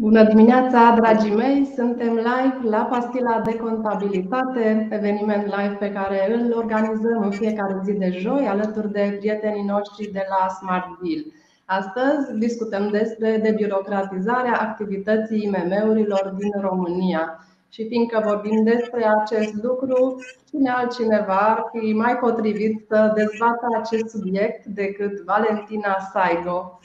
Bună dimineața, dragii mei! Suntem live la Pastila de Contabilitate, eveniment live pe care îl organizăm în fiecare zi de joi alături de prietenii noștri de la SmartBill. Astăzi discutăm despre debirocratizarea activității IMM-urilor din România. Și fiindcă vorbim despre acest lucru, cine altcineva ar fi mai potrivit să dezbată acest subiect decât Valentina Saigo,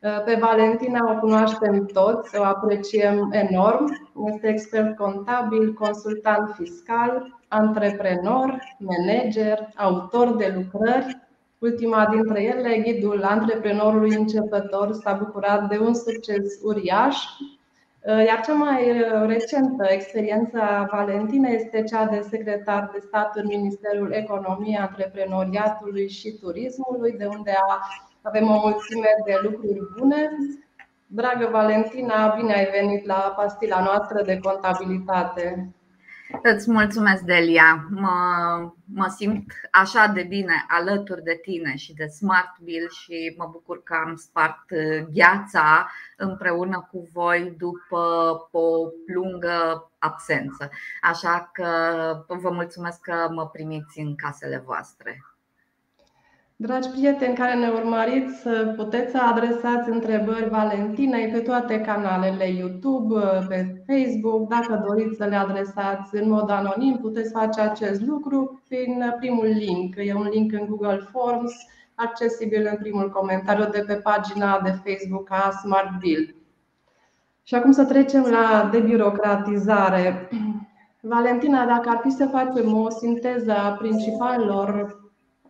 pe Valentina o cunoaștem toți, o apreciem enorm. Este expert contabil, consultant fiscal, antreprenor, manager, autor de lucrări. Ultima dintre ele, ghidul antreprenorului începător, s-a bucurat de un succes uriaș. Iar cea mai recentă experiență a Valentinei este cea de secretar de stat în Ministerul Economiei, Antreprenoriatului și Turismului, de unde a avem o mulțime de lucruri bune. Dragă Valentina, bine ai venit la pastila noastră de contabilitate. Îți mulțumesc, Delia. Mă, mă simt așa de bine alături de tine și de Smart Bill și mă bucur că am spart gheața împreună cu voi după o lungă absență. Așa că vă mulțumesc că mă primiți în casele voastre. Dragi prieteni care ne urmăriți, puteți să adresați întrebări Valentinei pe toate canalele YouTube, pe Facebook. Dacă doriți să le adresați în mod anonim, puteți face acest lucru prin primul link. E un link în Google Forms, accesibil în primul comentariu de pe pagina de Facebook a Smart Bill. Și acum să trecem la debirocratizare. Valentina, dacă ar fi să facem o sinteză a principalelor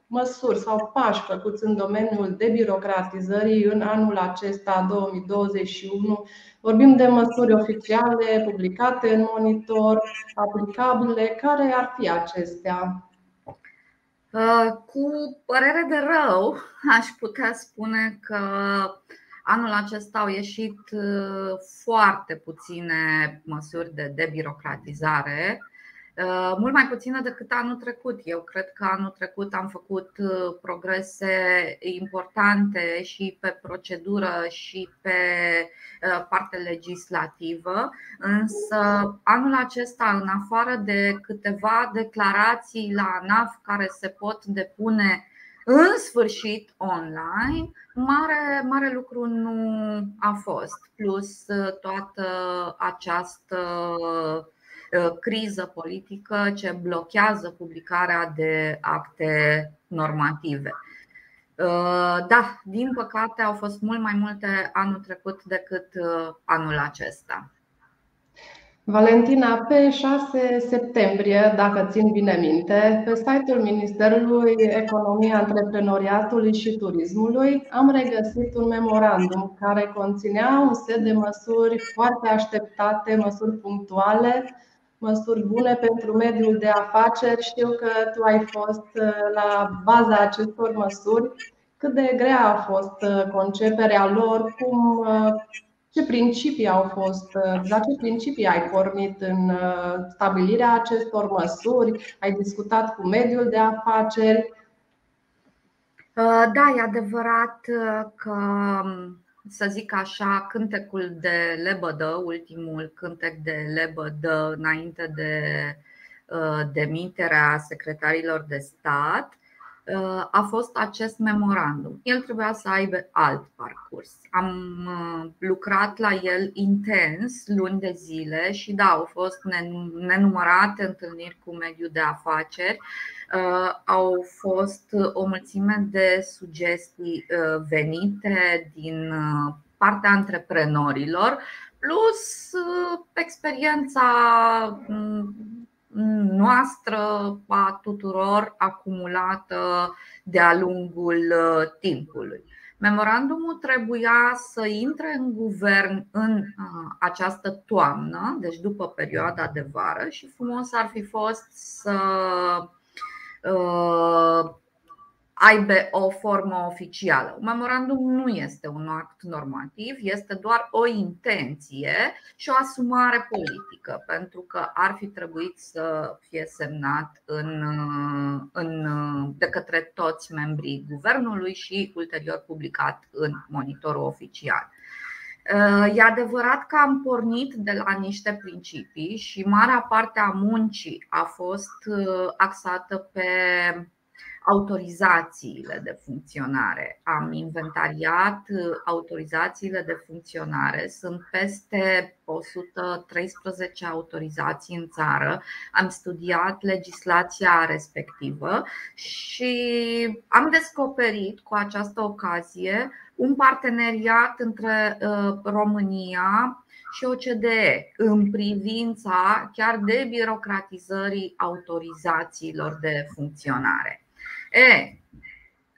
măsuri sau pași făcuți în domeniul debirocratizării în anul acesta 2021. Vorbim de măsuri oficiale publicate în monitor, aplicabile. Care ar fi acestea? Uh, cu părere de rău, aș putea spune că anul acesta au ieșit uh, foarte puține măsuri de debirocratizare Uh, mult mai puțină decât anul trecut. Eu cred că anul trecut am făcut uh, progrese importante și pe procedură și pe uh, partea legislativă, însă anul acesta, în afară de câteva declarații la ANAF care se pot depune în sfârșit online, mare, mare lucru nu a fost, plus toată această Uh, criză politică ce blochează publicarea de acte normative. Uh, da, din păcate au fost mult mai multe anul trecut decât uh, anul acesta. Valentina, pe 6 septembrie, dacă țin bine minte, pe site-ul Ministerului Economiei, Antreprenoriatului și Turismului am regăsit un memorandum care conținea un set de măsuri foarte așteptate, măsuri punctuale măsuri bune pentru mediul de afaceri. Știu că tu ai fost uh, la baza acestor măsuri. Cât de grea a fost uh, conceperea lor? Cum, uh, ce principii au fost, la ce principii ai pornit în stabilirea acestor măsuri? Ai discutat cu mediul de afaceri? Da, e adevărat că um, să zic așa, cântecul de lebădă, ultimul cântec de lebădă înainte de uh, demiterea secretarilor de stat, uh, a fost acest memorandum. El trebuia să aibă alt parcurs. Am uh, lucrat la el intens luni de zile și da, au fost nenumărate întâlniri cu mediul de afaceri Uh, au fost o mulțime de sugestii uh, venite din uh, partea antreprenorilor, plus experiența mm, noastră a tuturor acumulată de-a lungul timpului. Memorandumul trebuia să intre în guvern în această toamnă, deci după perioada de vară, și frumos ar fi fost să uh, aibă o formă oficială. Un memorandum nu este un act normativ, este doar o intenție și o asumare politică, pentru că ar fi trebuit să fie semnat în, în, de către toți membrii guvernului și ulterior publicat în monitorul oficial. E adevărat că am pornit de la niște principii și marea parte a muncii a fost axată pe autorizațiile de funcționare. Am inventariat autorizațiile de funcționare, sunt peste 113 autorizații în țară. Am studiat legislația respectivă și am descoperit cu această ocazie un parteneriat între uh, România și OCDE în privința chiar de birocratizării autorizațiilor de funcționare. E,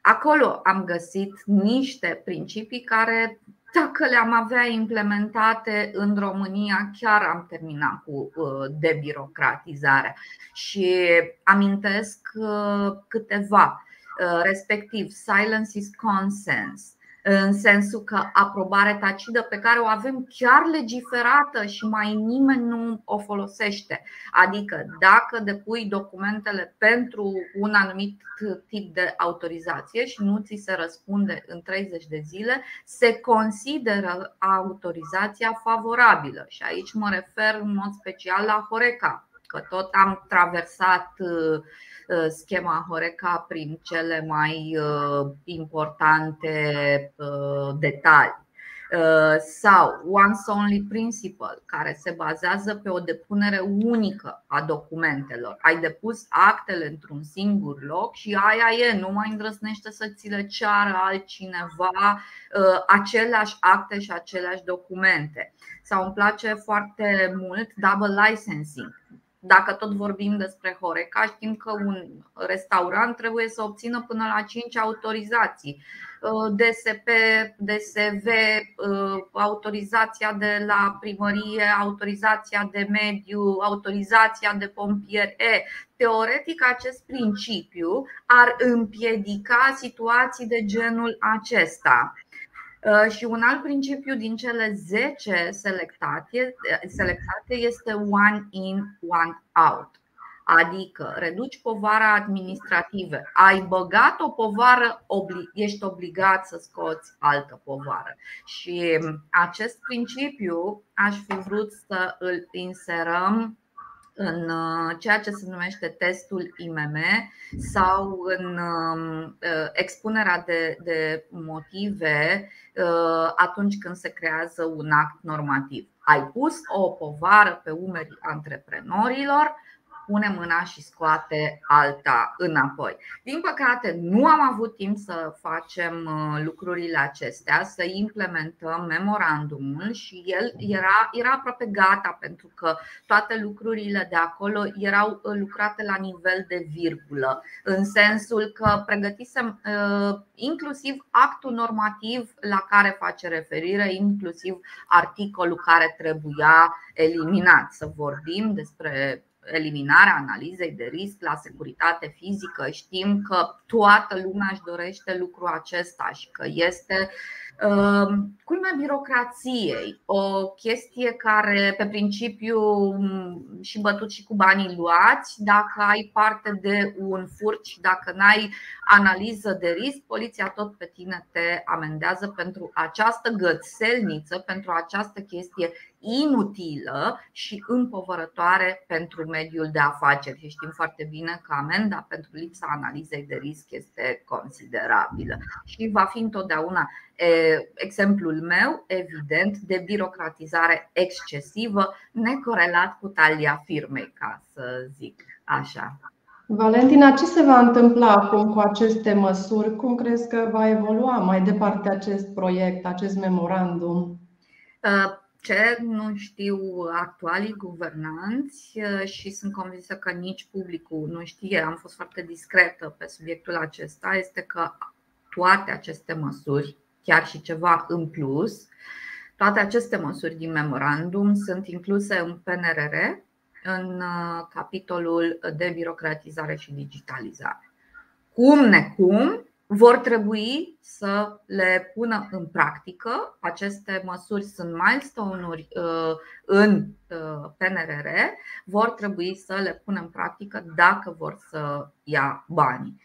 acolo am găsit niște principii care, dacă le-am avea implementate în România, chiar am terminat cu uh, debirocratizarea. Și amintesc uh, câteva, uh, respectiv silence is consens în sensul că aprobare tacidă pe care o avem chiar legiferată și mai nimeni nu o folosește. Adică dacă depui documentele pentru un anumit tip de autorizație și nu ți se răspunde în 30 de zile, se consideră autorizația favorabilă. Și aici mă refer în mod special la Horeca, că tot am traversat uh, Uh, schema Horeca prin cele mai uh, importante uh, detalii sau Once Only Principle, care se bazează pe o depunere unică a documentelor. Ai depus actele într-un singur loc și aia e, nu mai îndrăsnește să ți le ceară altcineva aceleași acte și aceleași documente. Sau îmi place foarte mult double licensing dacă tot vorbim despre Horeca, știm că un restaurant trebuie să obțină până la 5 autorizații. DSP, DSV, autorizația de la primărie, autorizația de mediu, autorizația de pompieri. E, teoretic, acest principiu ar împiedica situații de genul acesta. Uh, și un alt principiu din cele 10 selectate, selectate este one in, one out. Adică reduci povara administrativă. Ai băgat o povară, ești obligat să scoți altă povară. Și acest principiu aș fi vrut să îl inserăm în uh, ceea ce se numește testul IMM sau în um, uh, expunerea de, de motive uh, atunci când se creează un act normativ. Ai pus o povară pe umerii antreprenorilor pune mâna și scoate alta înapoi. Din păcate, nu am avut timp să facem uh, lucrurile acestea, să implementăm memorandumul și el era, era aproape gata pentru că toate lucrurile de acolo erau uh, lucrate la nivel de virgulă, în sensul că pregătisem uh, inclusiv actul normativ la care face referire, inclusiv articolul care trebuia eliminat. Să vorbim despre eliminarea analizei de risc la securitate fizică. Știm că toată lumea își dorește lucrul acesta și că este um, culmea birocrației, o chestie care pe principiu și bătut și cu banii luați, dacă ai parte de un furt și dacă n-ai analiză de risc, poliția tot pe tine te amendează pentru această gățelniță, pentru această chestie inutilă și împovărătoare pentru mediul de afaceri. Și știm foarte bine că amenda pentru lipsa analizei de risc este considerabilă și va fi întotdeauna exemplul meu, evident, de birocratizare excesivă, necorelat cu talia firmei, ca să zic așa. Valentina, ce se va întâmpla acum cu aceste măsuri? Cum crezi că va evolua mai departe acest proiect, acest memorandum? Uh, ce? Nu știu actualii guvernanți uh, și sunt convinsă că nici publicul nu știe, am fost foarte discretă pe subiectul acesta, este că toate aceste măsuri, chiar și ceva în plus, toate aceste măsuri din memorandum sunt incluse în PNRR, în uh, capitolul de birocratizare și digitalizare. Cum necum, vor trebui să le pună în practică. Aceste măsuri sunt milestone-uri uh, în uh, PNRR, vor trebui să le pună în practică dacă vor să ia banii.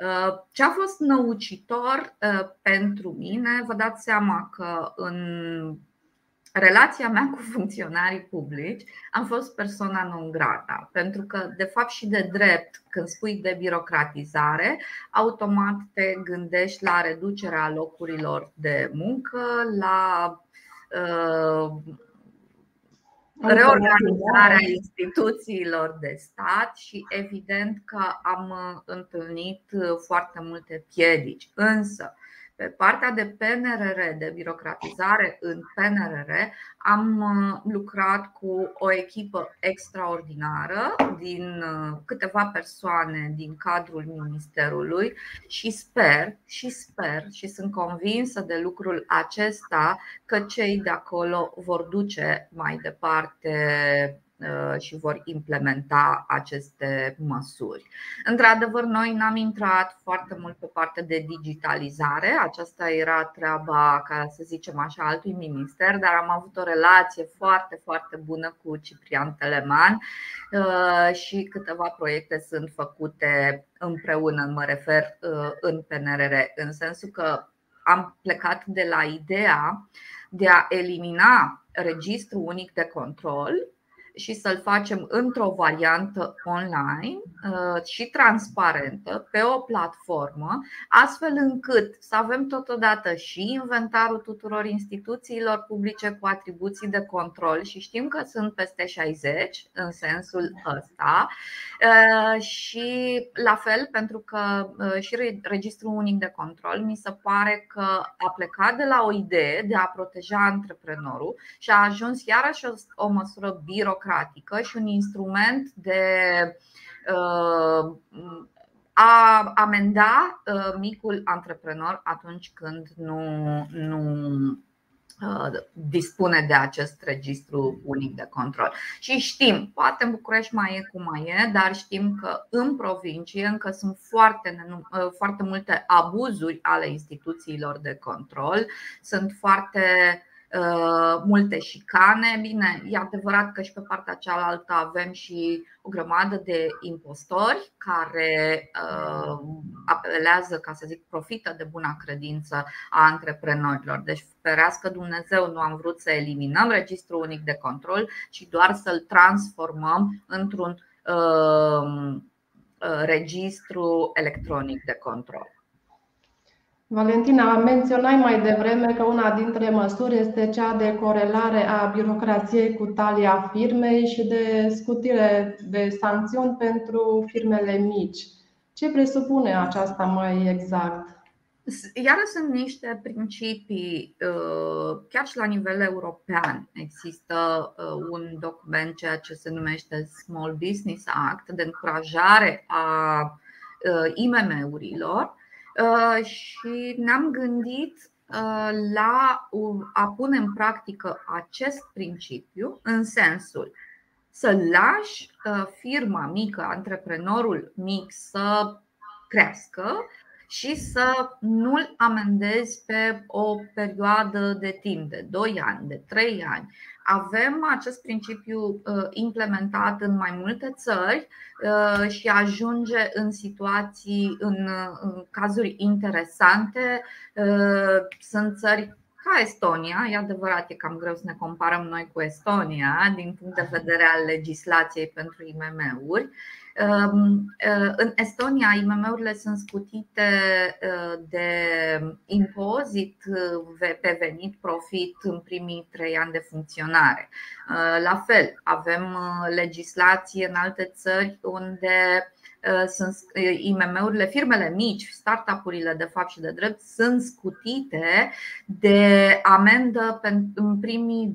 Uh, ce a fost năucitor pentru mine, vă dați seama că în relația mea cu funcționarii publici am fost persoana non grata, pentru că, de fapt, și de drept, când spui de birocratizare, automat te gândești la reducerea locurilor de muncă, la uh, reorganizarea instituțiilor de stat și evident că am întâlnit foarte multe piedici. Însă, pe partea de PNRR, de birocratizare în PNRR, am uh, lucrat cu o echipă extraordinară din uh, câteva persoane din cadrul Ministerului și sper și sper și sunt convinsă de lucrul acesta că cei de acolo vor duce mai departe Uh, și vor implementa aceste măsuri. Într-adevăr, noi n-am intrat foarte mult pe partea de digitalizare, aceasta era treaba, ca să zicem așa, altui minister, dar am avut o relație foarte, foarte bună cu Ciprian Teleman uh, și câteva proiecte sunt făcute împreună, mă refer uh, în PNRR, în sensul că am plecat de la ideea de a elimina registrul unic de control și să-l facem într-o variantă online uh, și transparentă pe o platformă, astfel încât să avem totodată și inventarul tuturor instituțiilor publice cu atribuții de control și știm că sunt peste 60 în sensul ăsta uh, și la fel pentru că uh, și registrul unic de control mi se pare că a plecat de la o idee de a proteja antreprenorul și a ajuns iarăși o, o măsură birocratică democratică și un instrument de uh, a amenda uh, micul antreprenor atunci când nu, nu uh, dispune de acest registru unic de control. Și știm, poate în București mai e cum mai e, dar știm că în provincie încă sunt foarte, foarte multe abuzuri ale instituțiilor de control, sunt foarte Uh, multe șicane. Bine, e adevărat că și pe partea cealaltă avem și o grămadă de impostori care uh, apelează, ca să zic, profită de buna credință a antreprenorilor. Deci, ferească Dumnezeu, nu am vrut să eliminăm registrul unic de control, ci doar să-l transformăm într-un uh, registru electronic de control. Valentina, menționai mai devreme că una dintre măsuri este cea de corelare a birocrației cu talia firmei și de scutire de sancțiuni pentru firmele mici. Ce presupune aceasta mai exact? Iar sunt niște principii, uh, chiar și la nivel european. Există uh, un document, ceea ce se numește Small Business Act, de încurajare a uh, IMM-urilor Uh, și ne-am gândit uh, la a pune în practică acest principiu în sensul să lași uh, firma mică, antreprenorul mic să crească și să nu-l amendezi pe o perioadă de timp de 2 ani, de 3 ani, avem acest principiu uh, implementat în mai multe țări uh, și ajunge în situații, în, cazuri interesante. Uh, sunt țări ca Estonia, e adevărat, e cam greu să ne comparăm noi cu Estonia din punct de vedere al legislației pentru IMM-uri, Ehm, eh, în Estonia, IMM-urile sunt scutite eh, de impozit eh, pe venit profit în primii trei ani de funcționare. La fel, avem legislație în alte țări unde sunt IMM-urile, firmele mici, startup-urile de fapt și de drept sunt scutite de amendă în primii 2-3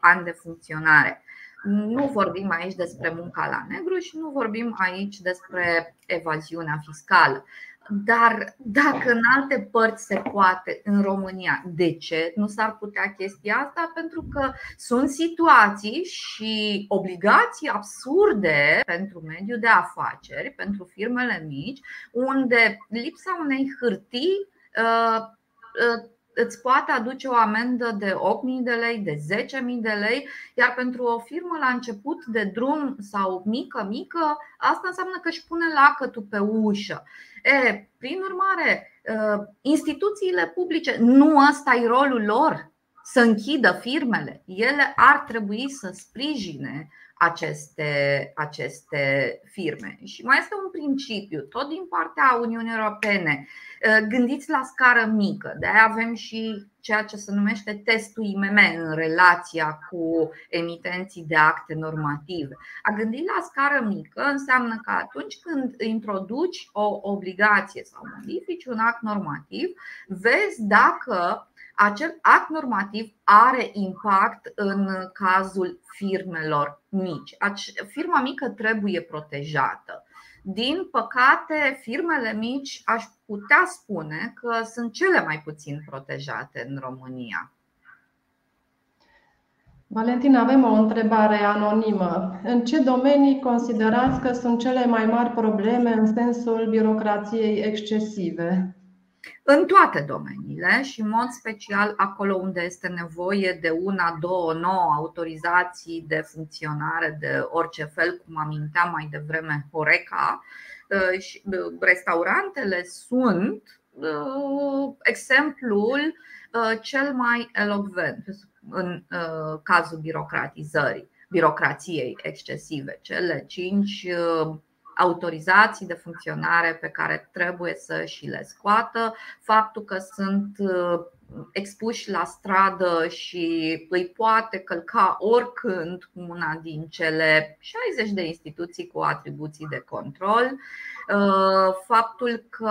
ani de funcționare. Nu vorbim aici despre munca la negru și nu vorbim aici despre evaziunea fiscală. Dar dacă în alte părți se poate, în România, de ce nu s-ar putea chestia asta? Pentru că sunt situații și obligații absurde pentru mediul de afaceri, pentru firmele mici, unde lipsa unei hârtii uh, uh, îți poate aduce o amendă de 8.000 de lei, de 10.000 de lei, iar pentru o firmă la început de drum sau mică, mică, asta înseamnă că își pune lacătul pe ușă. E, prin urmare, ă, instituțiile publice, nu ăsta e rolul lor să închidă firmele. Ele ar trebui să sprijine aceste, aceste firme. Și mai este un principiu, tot din partea Uniunii Europene. Uh, gândiți la scară mică, de aia avem și ceea ce se numește testul IMM în relația cu emitenții de acte normative. A gândi la scară mică înseamnă că atunci când introduci o obligație sau modifici un act normativ, vezi dacă acel act normativ are impact în cazul firmelor mici. Firma mică trebuie protejată. Din păcate, firmele mici aș putea spune că sunt cele mai puțin protejate în România. Valentina, avem o întrebare anonimă. În ce domenii considerați că sunt cele mai mari probleme în sensul birocrației excesive? În toate domeniile și în mod special acolo unde este nevoie de una, două, nouă autorizații de funcționare de orice fel, cum aminteam mai devreme Horeca. Uh, și uh, restaurantele sunt uh, exemplul cel mai elocvent în cazul birocratizării, birocrației excesive. Cele cinci autorizații de funcționare pe care trebuie să și le scoată, faptul că sunt uh, expuși la stradă și îi poate călca oricând una din cele 60 de instituții cu atribuții de control, uh, faptul că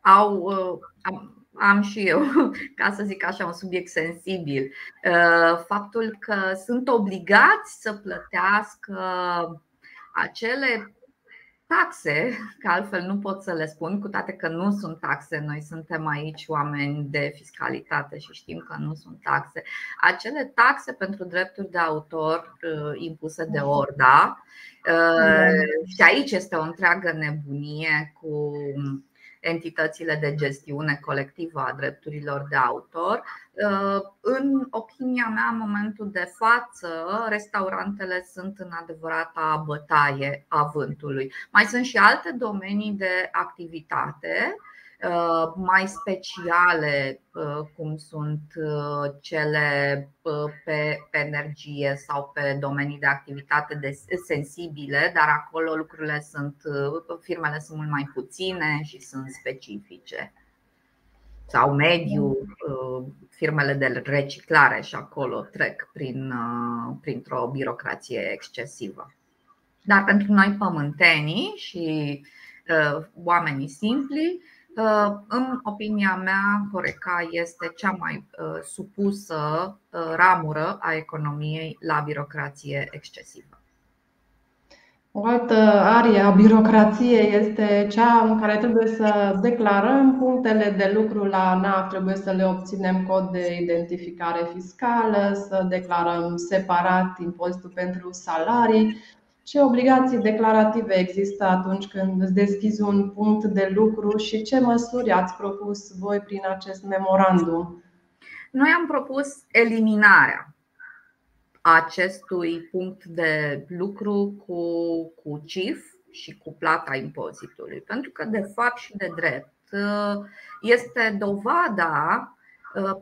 au uh, am și eu, ca să zic așa, un subiect sensibil. Uh, faptul că sunt obligați să plătească acele taxe, că altfel nu pot să le spun, cu toate că nu sunt taxe, noi suntem aici oameni de fiscalitate și știm că nu sunt taxe, acele taxe pentru drepturi de autor uh, impuse de Orda. Uh, și aici este o întreagă nebunie cu entitățile de gestiune colectivă a drepturilor de autor. Uh, în opinia mea, în momentul de față, restaurantele sunt în adevărata bătaie a vântului. Mai sunt și alte domenii de activitate Uh, mai speciale, uh, cum sunt uh, cele pe, pe energie sau pe domenii de activitate de, sensibile, dar acolo lucrurile sunt, firmele sunt mult mai puține și sunt specifice. Sau mediu, firmele de reciclare și acolo trec prin, printr-o birocrație excesivă. Dar pentru noi pământenii și oamenii simpli, în opinia mea, Horeca este cea mai uh, supusă uh, ramură a economiei la birocrație excesivă. O altă arie a birocrației este cea în care trebuie să declarăm punctele de lucru la NAF, trebuie să le obținem cod de identificare fiscală, să declarăm separat impozitul pentru salarii. Ce obligații declarative există atunci când îți deschizi un punct de lucru și ce măsuri ați propus voi prin acest memorandum? Noi am propus eliminarea acestui punct de lucru cu, cu CIF și cu plata impozitului. Pentru că, de fapt și de drept, este dovada Uh,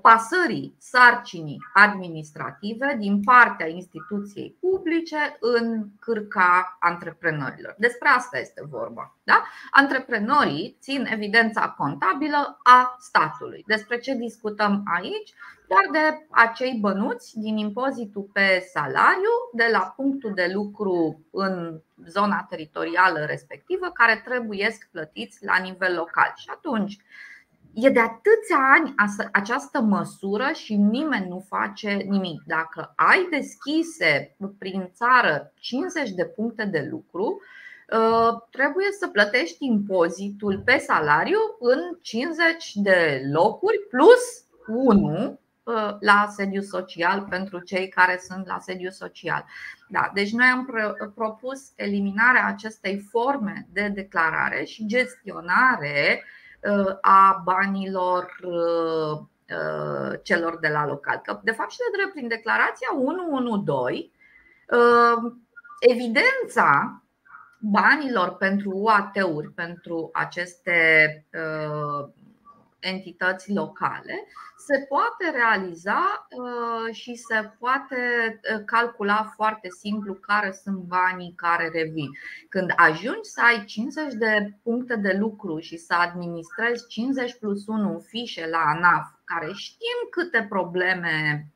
pasării sarcinii administrative din partea instituției publice în cârca antreprenorilor. Despre asta este vorba. Da? Antreprenorii țin evidența contabilă a statului. Despre ce discutăm aici? Doar de acei bănuți din impozitul pe salariu de la punctul de lucru în zona teritorială respectivă care trebuie plătiți la nivel local. Și atunci, E de atâția ani această măsură și nimeni nu face nimic. Dacă ai deschise prin țară 50 de puncte de lucru, uh, trebuie să plătești impozitul pe salariu în 50 de locuri plus 1 uh, la sediu social pentru cei care sunt la sediu social. Da, deci noi am propus eliminarea acestei forme de declarare și gestionare a banilor uh, uh, celor de la local. Că, de fapt, și de drept, prin declarația 112, uh, evidența banilor pentru UAT-uri, pentru aceste entități locale, se poate realiza și se poate calcula foarte simplu care sunt banii care revin. Când ajungi să ai 50 de puncte de lucru și să administrezi 50 plus 1 fișe la ANAF, care știm câte probleme Uh,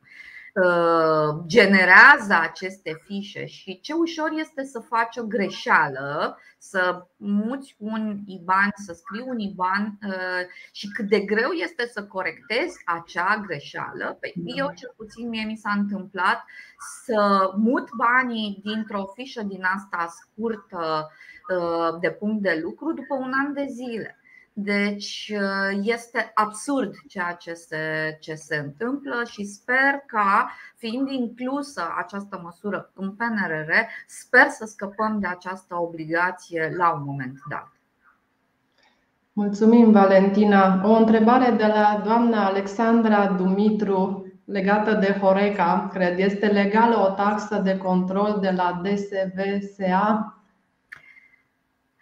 generează aceste fișe și ce ușor este să faci o greșeală, să muți un IBAN, să scrii un IBAN uh, și cât de greu este să corectezi acea greșeală. Păi eu, cel puțin, mie mi s-a întâmplat să mut banii dintr-o fișă din asta scurtă uh, de punct de lucru după un an de zile. Deci uh, este absurd ceea ce se, ce se întâmplă și sper ca, fiind inclusă această măsură în PNRR, sper să scăpăm de această obligație la un moment dat. Mulțumim, Valentina. O întrebare de la doamna Alexandra Dumitru legată de Horeca. Cred, este legală o taxă de control de la DSVSA?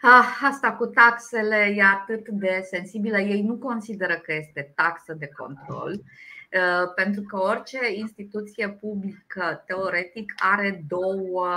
Ah, asta cu taxele e atât de sensibilă. Ei nu consideră că este taxă de control, uh, pentru că orice instituție publică, teoretic, are două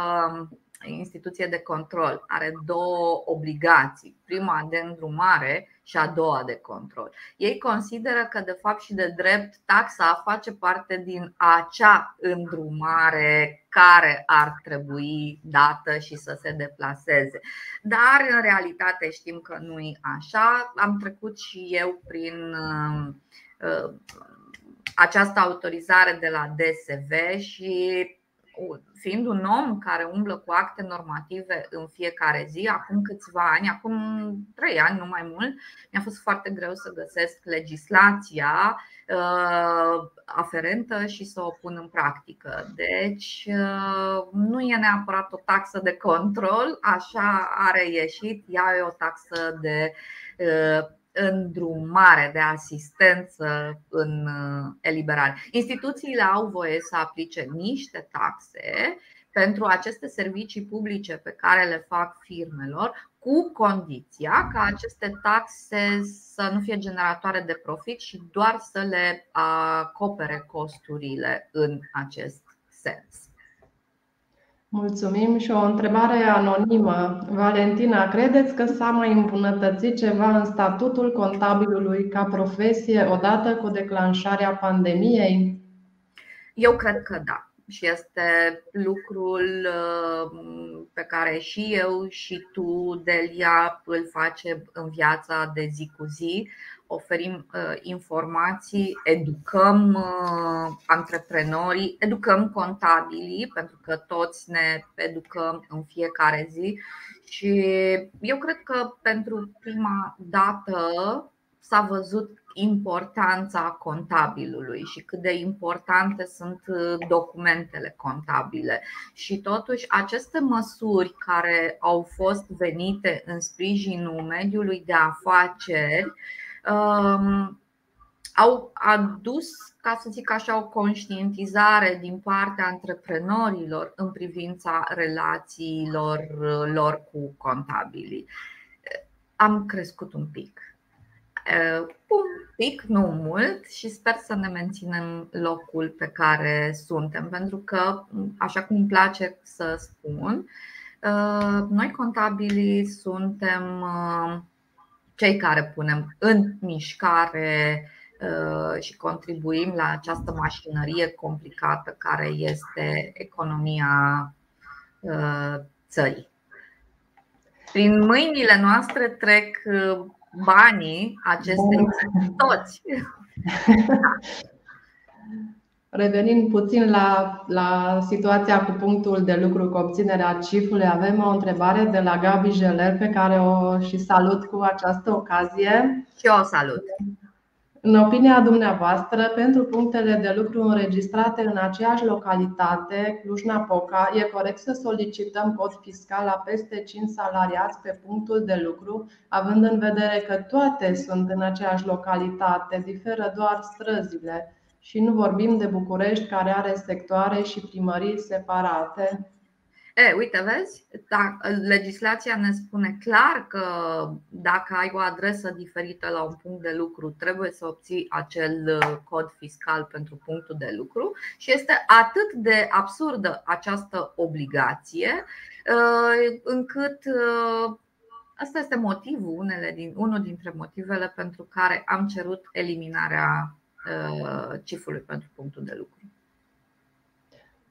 instituție de control are două obligații. Prima de îndrumare și a doua de control. Ei consideră că, de fapt și de drept, taxa face parte din acea îndrumare care ar trebui dată și să se deplaseze. Dar, în realitate, știm că nu e așa. Am trecut și eu prin uh, această autorizare de la DSV și fiind un om care umblă cu acte normative în fiecare zi, acum câțiva ani, acum trei ani, nu mai mult, mi-a fost foarte greu să găsesc legislația uh, aferentă și să o pun în practică. Deci uh, nu e neapărat o taxă de control, așa are ieșit, ea e o taxă de uh, îndrumare, de asistență în uh, eliberare. Instituțiile au voie să aplice niște taxe pentru aceste servicii publice pe care le fac firmelor, cu condiția ca aceste taxe să nu fie generatoare de profit și doar să le acopere costurile în acest sens. Mulțumim și o întrebare anonimă. Valentina, credeți că s-a mai îmbunătățit ceva în statutul contabilului ca profesie odată cu declanșarea pandemiei? Eu cred că da. Și este lucrul uh, pe care și eu și tu, Delia, îl face în viața de zi cu zi oferim uh, informații, educăm uh, antreprenorii, educăm contabilii, pentru că toți ne educăm în fiecare zi. Și eu cred că pentru prima dată s-a văzut importanța contabilului și cât de importante sunt uh, documentele contabile. Și totuși, aceste măsuri care au fost venite în sprijinul mediului de afaceri um, au adus, ca să zic așa, o conștientizare din partea antreprenorilor în privința relațiilor lor cu contabilii. Am crescut un pic. Un pic, nu mult, și sper să ne menținem locul pe care suntem, pentru că, așa cum îmi place să spun, noi contabilii suntem cei care punem în mișcare uh, și contribuim la această mașinărie complicată care este economia uh, țării. Prin mâinile noastre trec uh, banii acestei toți. Revenind puțin la, la situația cu punctul de lucru cu obținerea cifrului, avem o întrebare de la Gabi Jeler pe care o și salut cu această ocazie. Și eu o salut. În opinia dumneavoastră, pentru punctele de lucru înregistrate în aceeași localitate, Cluj-Napoca, e corect să solicităm cod fiscal la peste 5 salariați pe punctul de lucru, având în vedere că toate sunt în aceeași localitate, diferă doar străzile și nu vorbim de București care are sectoare și primării separate. E, uite, vezi, da, legislația ne spune clar că dacă ai o adresă diferită la un punct de lucru, trebuie să obții acel uh, cod fiscal pentru punctul de lucru și este atât de absurdă această obligație uh, încât uh, asta este motivul, unele din, unul dintre motivele pentru care am cerut eliminarea cifului pentru punctul de lucru.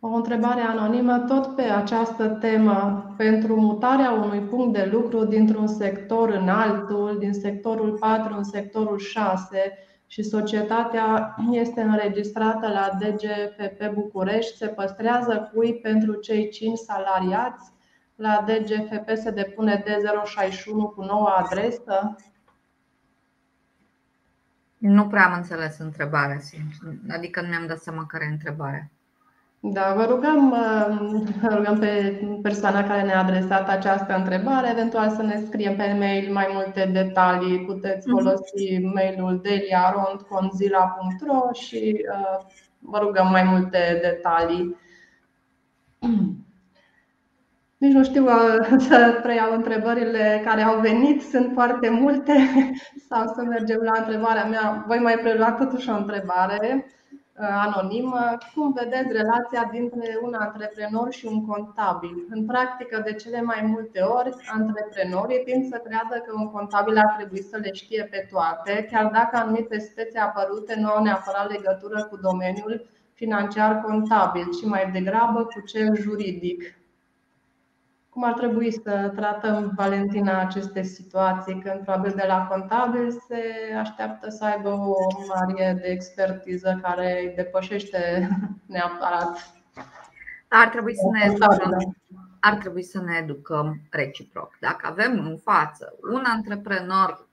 O întrebare anonimă tot pe această temă. Pentru mutarea unui punct de lucru dintr-un sector în altul, din sectorul 4 în sectorul 6 și societatea este înregistrată la DGFP București, se păstrează cui pentru cei 5 salariați? La DGFP se depune D061 cu noua adresă? Nu prea am înțeles întrebarea, adică nu mi-am dat seama care e întrebarea. Da, vă rugăm, vă rugăm pe persoana care ne-a adresat această întrebare, eventual să ne scriem pe mail mai multe detalii. Puteți mhm. folosi mailul deliarond.conzila.ro și uh, vă rugăm mai multe detalii. Nici nu știu uh, să preiau întrebările care au venit, sunt foarte multe, sau să mergem la întrebarea mea. Voi mai prelua totuși o întrebare. Uh, anonimă, cum vedeți relația dintre un antreprenor și un contabil? În practică, de cele mai multe ori, antreprenorii tind să creadă că un contabil ar trebui să le știe pe toate, chiar dacă anumite spețe apărute nu au neapărat legătură cu domeniul financiar contabil, ci mai degrabă cu cel juridic. Cum ar trebui să tratăm, Valentina, aceste situații când probabil de la contabil se așteaptă să aibă o mare de expertiză care îi depășește neapărat? Ar trebui să ne educăm, ar trebui să ne educăm reciproc. Dacă avem în față un antreprenor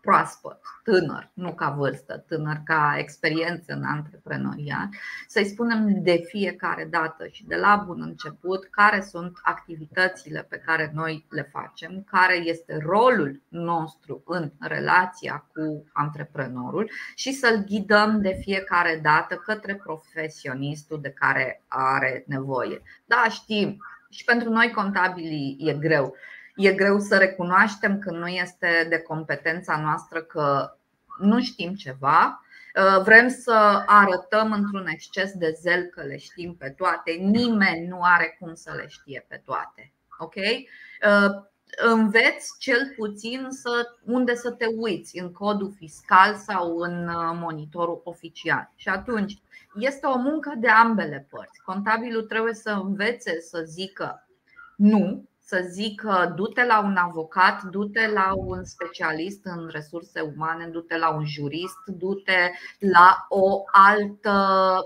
proaspăt, tânăr, nu ca vârstă, tânăr ca experiență în antreprenoriat, să-i spunem de fiecare dată și de la bun început care sunt activitățile pe care noi le facem, care este rolul nostru în relația cu antreprenorul și să-l ghidăm de fiecare dată către profesionistul de care are nevoie. Da, știm, și pentru noi contabilii e greu E greu să recunoaștem că nu este de competența noastră că nu știm ceva, uh, vrem să arătăm într-un exces de zel că le știm pe toate. Nimeni nu are cum să le știe pe toate. Ok? Uh, înveți cel puțin să, unde să te uiți, în codul fiscal sau în uh, monitorul oficial. Și atunci este o muncă de ambele părți. Contabilul trebuie să învețe să zică nu să zic du-te la un avocat, du-te la un specialist în resurse umane, du-te la un jurist, du-te la, o altă,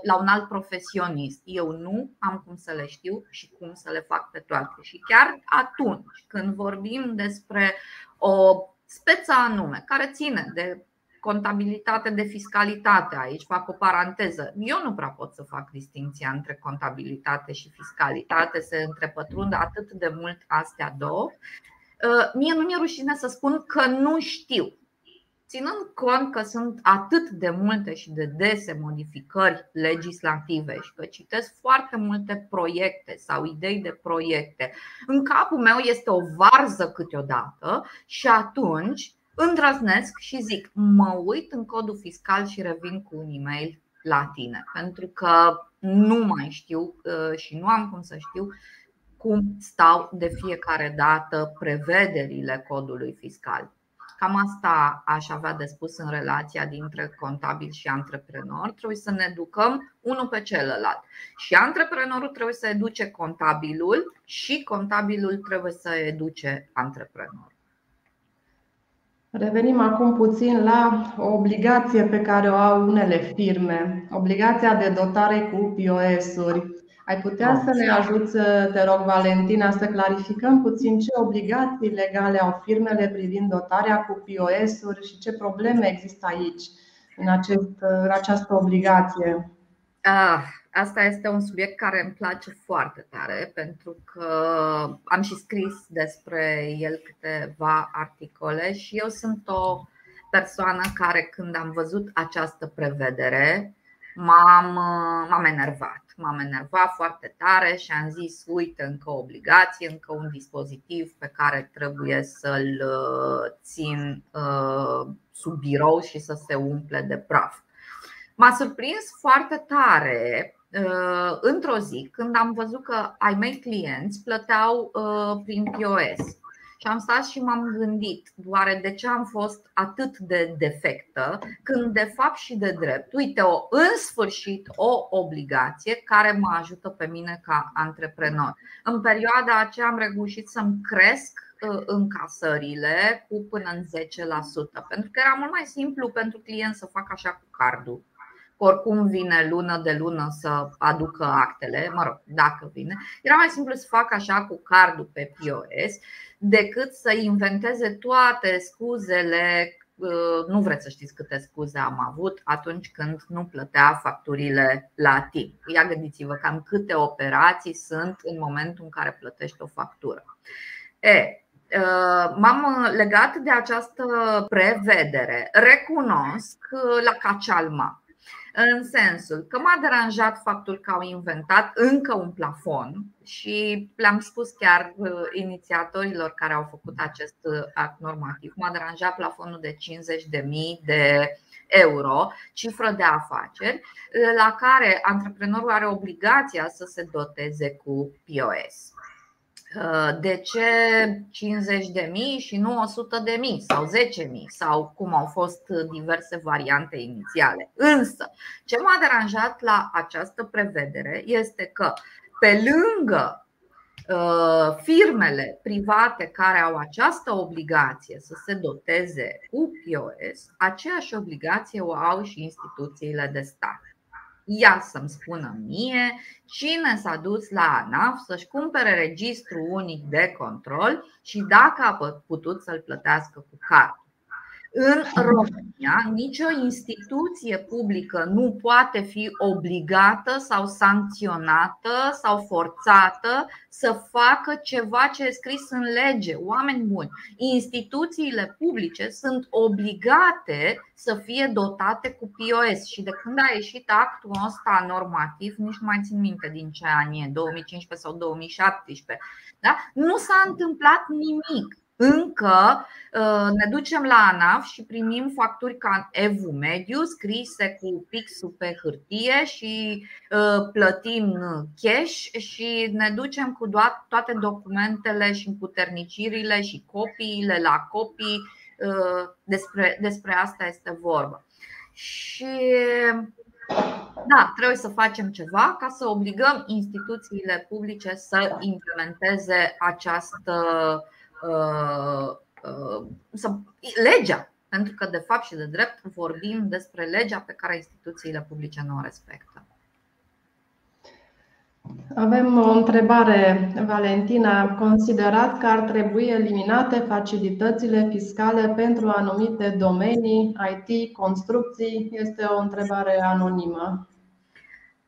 la un alt profesionist. Eu nu am cum să le știu și cum să le fac pe toate. Și chiar atunci când vorbim despre o speță anume care ține de contabilitate de fiscalitate. Aici fac o paranteză. Eu nu prea pot să fac distinția între contabilitate și fiscalitate, se întrepătrund atât de mult astea două. Uh, mie nu mi-e rușine să spun că nu știu. Ținând cont că sunt atât de multe și de dese modificări legislative și că citesc foarte multe proiecte sau idei de proiecte, în capul meu este o varză câteodată și atunci îndrăznesc și zic, mă uit în codul fiscal și revin cu un e-mail la tine, pentru că nu mai știu uh, și nu am cum să știu cum stau de fiecare dată prevederile codului fiscal. Cam asta aș avea de spus în relația dintre contabil și antreprenor. Trebuie să ne educăm unul pe celălalt. Și antreprenorul trebuie să educe contabilul și contabilul trebuie să educe antreprenorul. Revenim acum puțin la o obligație pe care o au unele firme, obligația de dotare cu POS-uri. Ai putea să ne ajuți, te rog, Valentina, să clarificăm puțin ce obligații legale au firmele privind dotarea cu POS-uri și ce probleme există aici, în, acest, în această obligație? Ah, asta este un subiect care îmi place foarte tare pentru că am și scris despre el câteva articole și eu sunt o persoană care când am văzut această prevedere m-am, m-am enervat. m-am enervat foarte tare și am zis uite încă o obligație, încă un dispozitiv pe care trebuie să-l țin sub birou și să se umple de praf. M-a surprins foarte tare uh, într-o zi când am văzut că ai mei clienți plăteau uh, prin POS. Și am stat și m-am gândit, oare de ce am fost atât de defectă, când de fapt și de drept, uite, o, în sfârșit o obligație care mă ajută pe mine ca antreprenor. În perioada aceea am reușit să-mi cresc uh, încasările cu până în 10%, pentru că era mult mai simplu pentru client să facă așa cu cardul oricum vine lună de lună să aducă actele, mă rog, dacă vine, era mai simplu să facă așa cu cardul pe POS decât să inventeze toate scuzele. Uh, nu vreți să știți câte scuze am avut atunci când nu plătea facturile la timp. Ia gândiți-vă cam câte operații sunt în momentul în care plătești o factură. E, uh, M-am legat de această prevedere. Recunosc la Cacalma în sensul că m-a deranjat faptul că au inventat încă un plafon și le-am spus chiar uh, inițiatorilor care au făcut acest uh, act normativ. M-a deranjat plafonul de 50.000 de euro, cifră de afaceri, uh, la care antreprenorul are obligația să se doteze cu POS. Uh, de ce 50 de mii și nu 100 de mii sau 10 mii sau cum au fost diverse variante inițiale. Însă, ce m-a deranjat la această prevedere este că pe lângă uh, firmele private care au această obligație să se doteze cu POS, aceeași obligație o au și instituțiile de stat ea să-mi spună mie cine s-a dus la ANAF să-și cumpere registru unic de control și dacă a putut să-l plătească cu card. În România, nicio instituție publică nu poate fi obligată sau sancționată sau forțată să facă ceva ce e scris în lege. Oameni buni, instituțiile publice sunt obligate să fie dotate cu POS și de când a ieșit actul ăsta normativ, nici nu mai țin minte din ce an e, 2015 sau 2017, da? nu s-a întâmplat nimic încă uh, ne ducem la ANAF și primim facturi ca EVU mediu scrise cu pixul pe hârtie și uh, plătim cash și ne ducem cu toate documentele și împuternicirile și copiile la copii. Uh, despre, despre asta este vorba. Și da, trebuie să facem ceva ca să obligăm instituțiile publice să implementeze această Uh, uh, să, legea. Pentru că, de fapt și de drept, vorbim despre legea pe care instituțiile publice nu o respectă. Avem o întrebare, Valentina. Considerați că ar trebui eliminate facilitățile fiscale pentru anumite domenii, IT, construcții? Este o întrebare anonimă.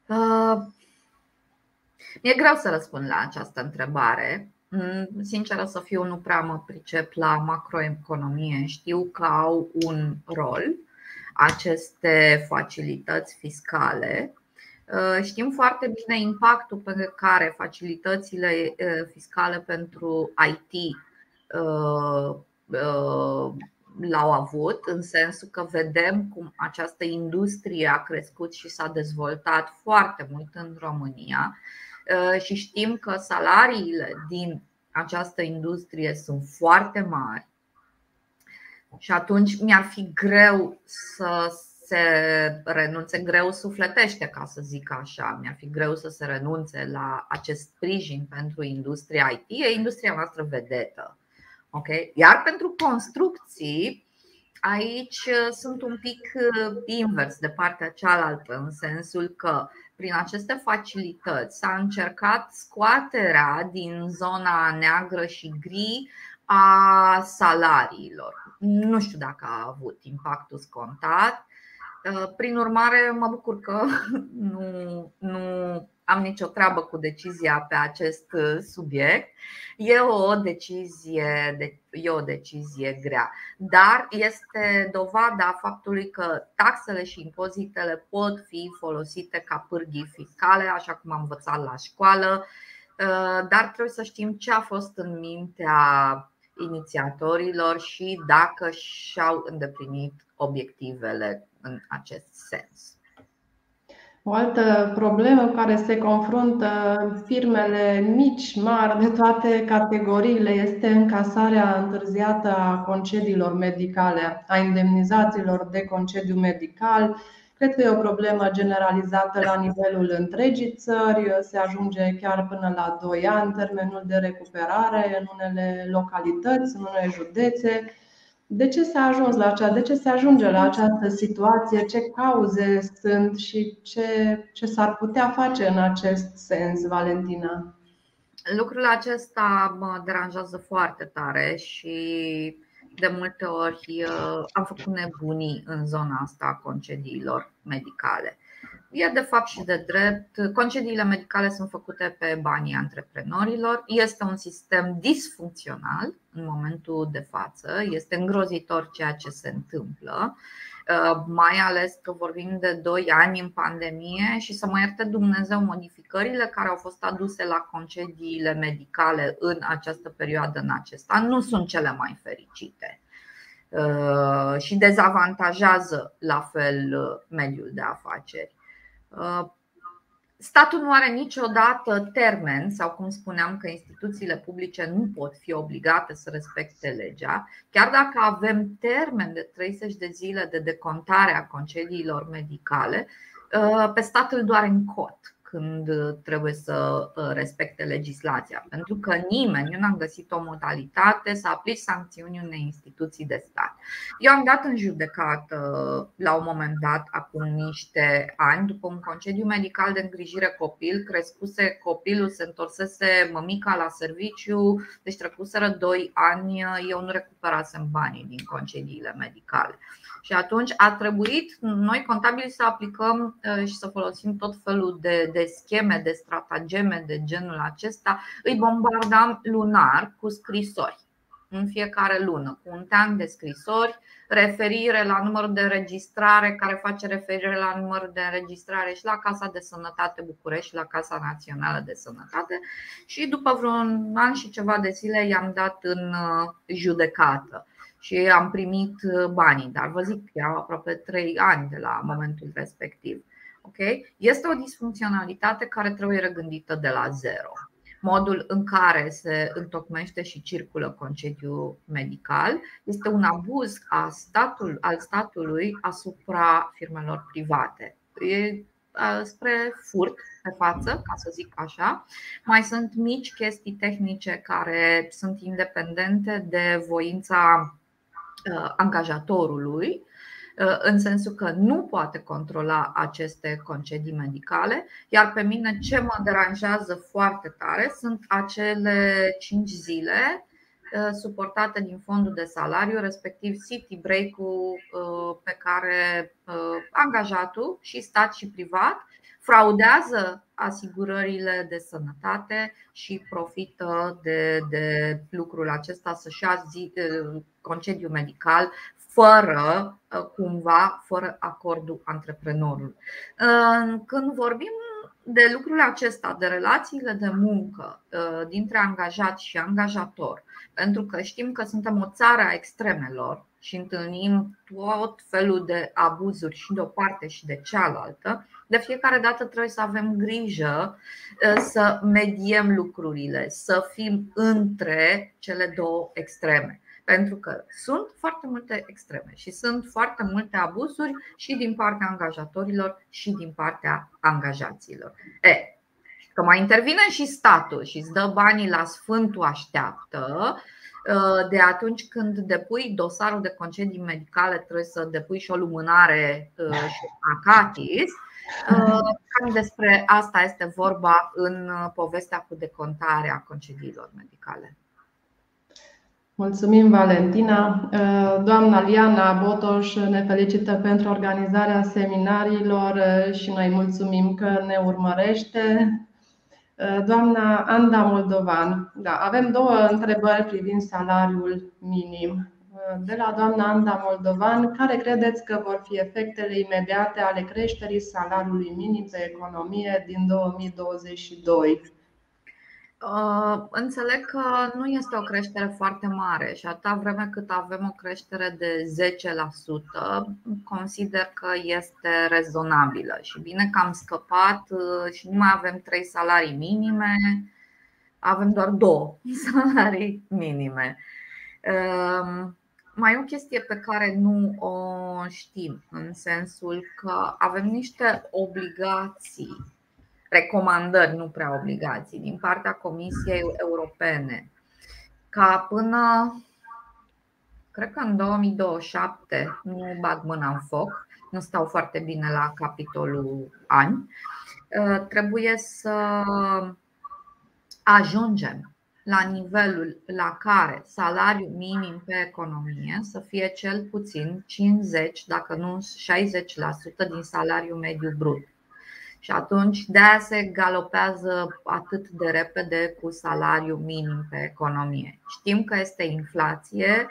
Uh, mi-e greu să răspund la această întrebare, Mm, sinceră să fiu, nu prea mă pricep la macroeconomie. Știu că au un rol aceste facilități fiscale. Uh, știm foarte bine impactul pe care facilitățile uh, fiscale pentru IT uh, l-au avut, în sensul că vedem cum această industrie a crescut și s-a dezvoltat foarte mult în România Uh, și știm că salariile din această industrie sunt foarte mari și atunci mi-ar fi greu să se renunțe, greu sufletește, ca să zic așa. Mi-ar fi greu să se renunțe la acest sprijin pentru industria IT, e industria noastră vedetă. Okay? Iar pentru construcții, aici sunt un pic uh, invers de partea cealaltă, în sensul că prin aceste facilități s-a încercat scoaterea din zona neagră și gri a salariilor. Nu știu dacă a avut impactul scontat. Uh, prin urmare, mă bucur că nu, nu am nicio treabă cu decizia pe acest uh, subiect. E o decizie, e o decizie grea, dar este dovada faptului că taxele și impozitele pot fi folosite ca pârghii fiscale, așa cum am învățat la școală, uh, dar trebuie să știm ce a fost în mintea inițiatorilor și dacă și-au îndeplinit obiectivele în acest sens. O altă problemă cu care se confruntă firmele mici, mari, de toate categoriile, este încasarea întârziată a concediilor medicale, a indemnizațiilor de concediu medical. Cred că e o problemă generalizată la nivelul întregii țări, se ajunge chiar până la 2 ani termenul de recuperare în unele localități, în unele județe de ce s-a ajuns la aceea, de ce se ajunge la această situație, ce cauze sunt și ce, ce s-ar putea face în acest sens, Valentina? Lucrul acesta mă deranjează foarte tare și de multe ori uh, am făcut nebunii în zona asta a concediilor medicale. E de fapt și de drept. Concediile medicale sunt făcute pe banii antreprenorilor. Este un sistem disfuncțional în momentul de față. Este îngrozitor ceea ce se întâmplă, uh, mai ales că vorbim de 2 ani în pandemie și să mă ierte Dumnezeu modificările care au fost aduse la concediile medicale în această perioadă, în acest an, nu sunt cele mai fericite uh, și dezavantajează la fel uh, mediul de afaceri. Uh, statul nu are niciodată termen, sau cum spuneam că instituțiile publice nu pot fi obligate să respecte legea, chiar dacă avem termen de 30 de zile de decontare a concediilor medicale, uh, pe stat îl doare în cot când trebuie să uh, respecte legislația. Pentru că nimeni, eu n-am găsit o modalitate să aplici sancțiuni unei instituții de stat. Eu am dat în judecată la un moment dat, acum niște ani, după un concediu medical de îngrijire copil, crescuse copilul, se întorsese mămica la serviciu, deci trecuseră 2 ani, eu nu recuperasem banii din concediile medicale. Și atunci a trebuit noi contabili să aplicăm uh, și să folosim tot felul de, de scheme, de stratageme de genul acesta. Îi bombardam lunar cu scrisori în fiecare lună, cu un tean de scrisori, referire la numărul de înregistrare, care face referire la numărul de înregistrare și la Casa de Sănătate București și la Casa Națională de Sănătate. Și după vreun an și ceva de zile i-am dat în uh, judecată și am primit uh, banii, dar vă zic, erau aproape 3 ani de la momentul respectiv. Okay? Este o disfuncționalitate care trebuie regândită de la zero. Modul în care se întocmește și circulă concediu medical este un abuz a statul, al statului asupra firmelor private. E spre furt pe față, ca să zic așa. Mai sunt mici chestii tehnice care sunt independente de voința Uh, angajatorului, uh, în sensul că nu poate controla aceste concedii medicale, iar pe mine ce mă deranjează foarte tare sunt acele 5 zile uh, suportate din fondul de salariu, respectiv city break-ul pe care angajatul și stat și privat fraudează asigurările de sănătate și profită de, de lucrul acesta să-și ia zi, concediu medical fără cumva, fără acordul antreprenorului. Când vorbim de lucrul acesta, de relațiile de muncă dintre angajat și angajator, pentru că știm că suntem o țară a extremelor și întâlnim tot felul de abuzuri și de o parte și de cealaltă, de fiecare dată trebuie să avem grijă ă, să mediem lucrurile, să fim între cele două extreme. Pentru că sunt foarte multe extreme și sunt foarte multe abuzuri și din partea angajatorilor și din partea angajaților. E, că mai intervine și statul și îți dă banii la Sfântul Așteaptă, ă, de atunci când depui dosarul de concedii medicale, trebuie să depui și o lumânare ă, și acatis Uh, cam despre asta este vorba în uh, povestea cu decontarea concediilor medicale. Mulțumim, Valentina. Doamna Liana Botoș ne felicită pentru organizarea seminariilor și noi mulțumim că ne urmărește. Doamna Anda Moldovan, da, avem două întrebări privind salariul minim. De la doamna Anda Moldovan, care credeți că vor fi efectele imediate ale creșterii salariului minim pe economie din 2022? Uh, înțeleg că nu este o creștere foarte mare și atâta vreme cât avem o creștere de 10%, consider că este rezonabilă și bine că am scăpat uh, și nu mai avem trei salarii minime, avem doar două salarii minime. Um, mai e o chestie pe care nu o știm, în sensul că avem niște obligații recomandări, nu prea obligații, din partea Comisiei Europene ca până, cred că în 2027, nu bag mâna în foc, nu stau foarte bine la capitolul ani, uh, trebuie să ajungem la nivelul la care salariul minim pe economie să fie cel puțin 50, dacă nu 60% din salariul mediu brut. Și atunci de aia se galopează atât de repede cu salariul minim pe economie. Știm că este inflație,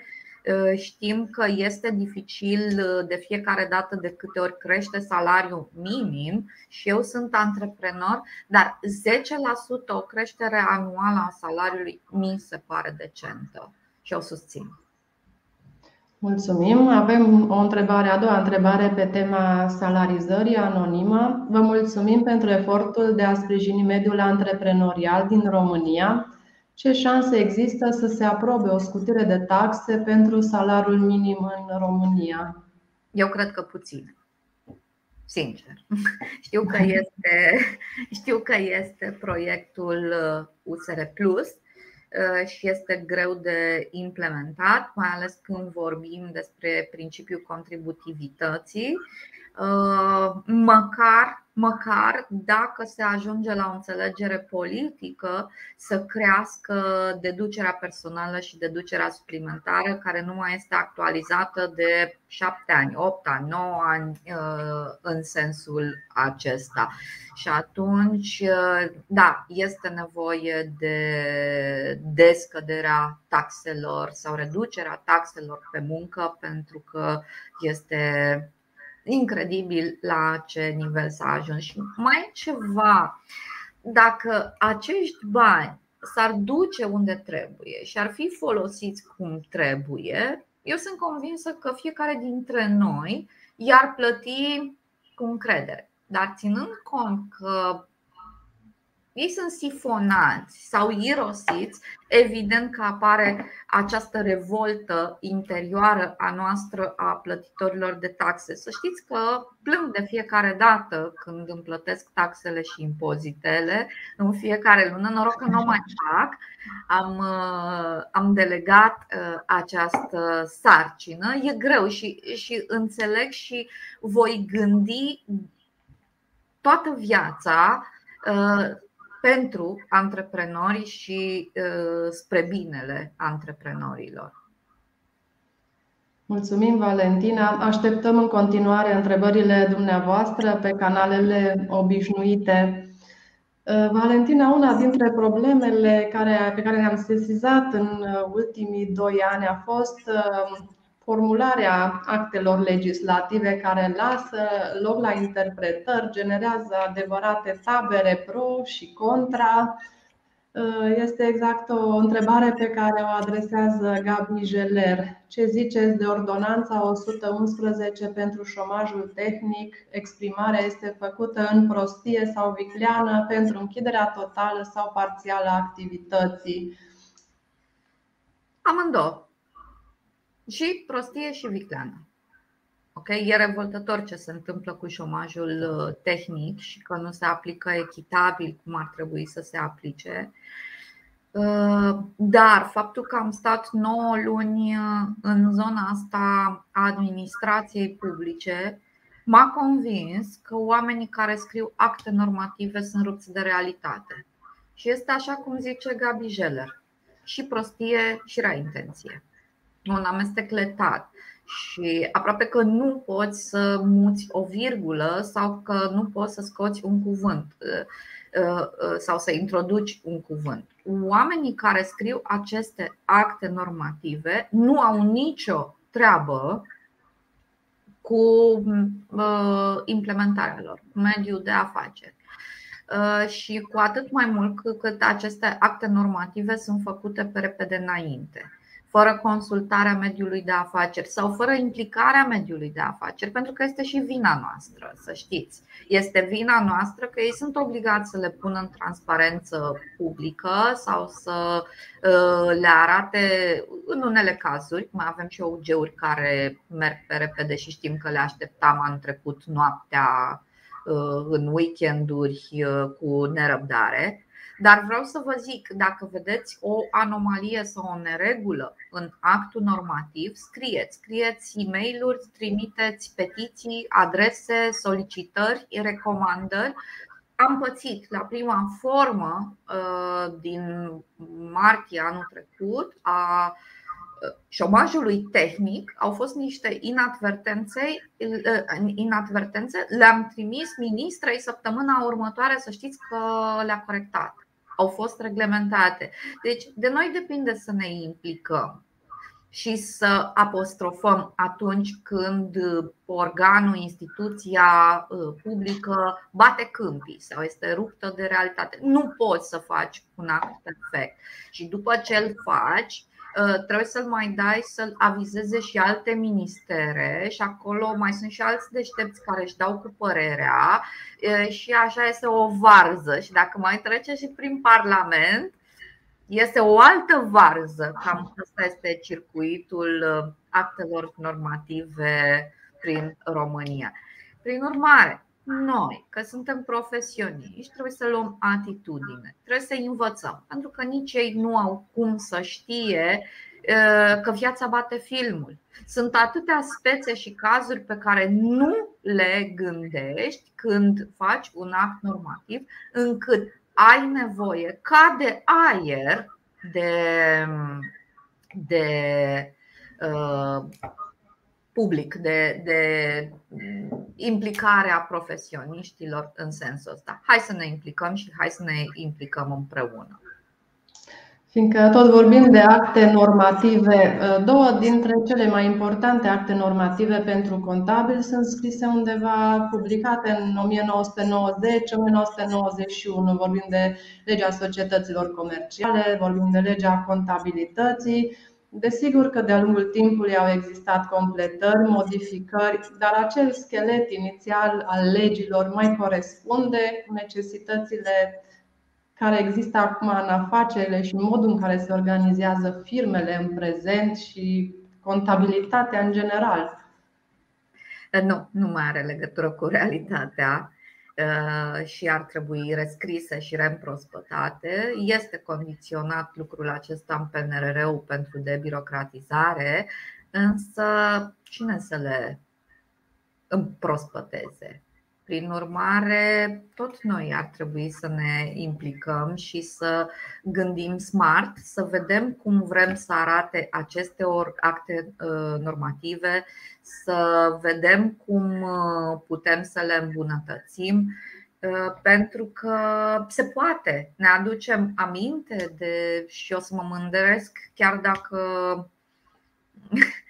ă, știm că este dificil ă, de fiecare dată de câte ori crește salariul minim și eu sunt antreprenor, dar 10% o creștere anuală a salariului mi se pare decentă și o susțin. Mulțumim. Avem o întrebare, a doua întrebare pe tema salarizării anonimă. Vă mulțumim pentru efortul de a sprijini mediul antreprenorial din România. Ce șanse există să se aprobe o scutire de taxe pentru salariul minim în România? Eu cred că puțin. Sincer. Știu că este, știu că este proiectul USR Plus Uh, și este greu de implementat, mai ales când vorbim despre principiul contributivității. Uh, măcar, măcar dacă se ajunge la o înțelegere politică să crească deducerea personală și deducerea suplimentară, care nu mai este actualizată de 7 ani, 8 ani, 9 ani uh, în sensul acesta. Și atunci, da, este nevoie de descăderea taxelor sau reducerea taxelor pe muncă pentru că este incredibil la ce nivel s-a ajuns. Și mai e ceva, dacă acești bani s-ar duce unde trebuie și ar fi folosiți cum trebuie, eu sunt convinsă că fiecare dintre noi i-ar plăti cu încredere. Dar ținând cont că ei sunt sifonați sau irosiți, evident că apare această revoltă interioară a noastră a plătitorilor de taxe. Să știți că plâng de fiecare dată când îmi plătesc taxele și impozitele în fiecare lună. Noroc că nu mai fac. Am, uh, am delegat uh, această sarcină. E greu și, și înțeleg și voi gândi toată viața uh, pentru antreprenori și uh, spre binele antreprenorilor. Mulțumim, Valentina. Așteptăm în continuare întrebările dumneavoastră pe canalele obișnuite. Uh, Valentina, una dintre problemele care, pe care le-am sesizat în uh, ultimii doi ani a fost formularea actelor legislative care lasă loc la interpretări, generează adevărate tabere pro și contra. Este exact o întrebare pe care o adresează Gabi Jeler. Ce ziceți de ordonanța 111 pentru șomajul tehnic? Exprimarea este făcută în prostie sau vicleană pentru închiderea totală sau parțială a activității? Amândouă și prostie și vicleană. Ok, E revoltător ce se întâmplă cu șomajul uh, tehnic și că nu se aplică echitabil cum ar trebui să se aplice. Uh, dar faptul că am stat 9 luni uh, în zona asta a administrației publice m-a convins că oamenii care scriu acte normative sunt rupți de realitate. Și este așa cum zice Gabi Jeller și prostie și rea intenție. Un amestec letat și aproape că nu poți să muți o virgulă sau că nu poți să scoți un cuvânt uh, uh, sau să introduci un cuvânt. Oamenii care scriu aceste acte normative nu au nicio treabă cu uh, implementarea lor, cu mediul de afaceri. Și cu atât mai mult cât aceste acte normative sunt făcute pe repede înainte fără consultarea mediului de afaceri sau fără implicarea mediului de afaceri, pentru că este și vina noastră, să știți. Este vina noastră că ei sunt obligați să le pună în transparență publică sau să uh, le arate, în unele cazuri, mai avem și OUG-uri care merg pe repede și știm că le așteptam anul trecut noaptea uh, în weekenduri uh, cu nerăbdare dar vreau să vă zic, dacă vedeți o anomalie sau o neregulă în actul normativ, scrieți, scrieți e mail trimiteți petiții, adrese, solicitări, recomandări. Am pățit la prima formă uh, din martie anul trecut a uh, șomajului tehnic. Au fost niște inadvertențe, uh, inadvertențe. Le-am trimis ministrei săptămâna următoare să știți că le-a corectat au fost reglementate. Deci, de noi depinde să ne implicăm și să apostrofăm atunci când organul, instituția uh, publică bate câmpii sau este ruptă de realitate. Nu poți să faci un act perfect. Și după ce îl faci, Uh, trebuie să-l mai dai să-l avizeze și alte ministere și acolo mai sunt și alți deștepți care își dau cu părerea uh, și așa este o varză și dacă mai trece și prin Parlament este o altă varză, cam ăsta este circuitul uh, actelor normative prin România. Prin urmare, noi, că suntem profesioniști, trebuie să luăm atitudine, trebuie să învățăm, pentru că nici ei nu au cum să știe că viața bate filmul. Sunt atâtea spețe și cazuri pe care nu le gândești când faci un act normativ, încât ai nevoie ca de aer de, de uh, public, de, de implicarea profesioniștilor în sensul ăsta. Hai să ne implicăm și hai să ne implicăm împreună. Fiindcă tot vorbim de acte normative, două dintre cele mai importante acte normative pentru contabil sunt scrise undeva publicate în 1990-1991. Vorbim de legea societăților comerciale, vorbim de legea contabilității, Desigur că de-a lungul timpului au existat completări, modificări, dar acel schelet inițial al legilor mai corespunde cu necesitățile care există acum în afacerile și modul în care se organizează firmele în prezent și contabilitatea în general. Nu, nu mai are legătură cu realitatea. Uh, și ar trebui rescrise și reîmprospătate. Este condiționat lucrul acesta în PNRR-ul pentru debirocratizare, însă cine să le împrospăteze? Prin urmare, tot noi ar trebui să ne implicăm și să gândim smart, să vedem cum vrem să arate aceste acte uh, normative, să vedem cum uh, putem să le îmbunătățim, uh, pentru că se poate. Ne aducem aminte de și o să mă mândresc, chiar dacă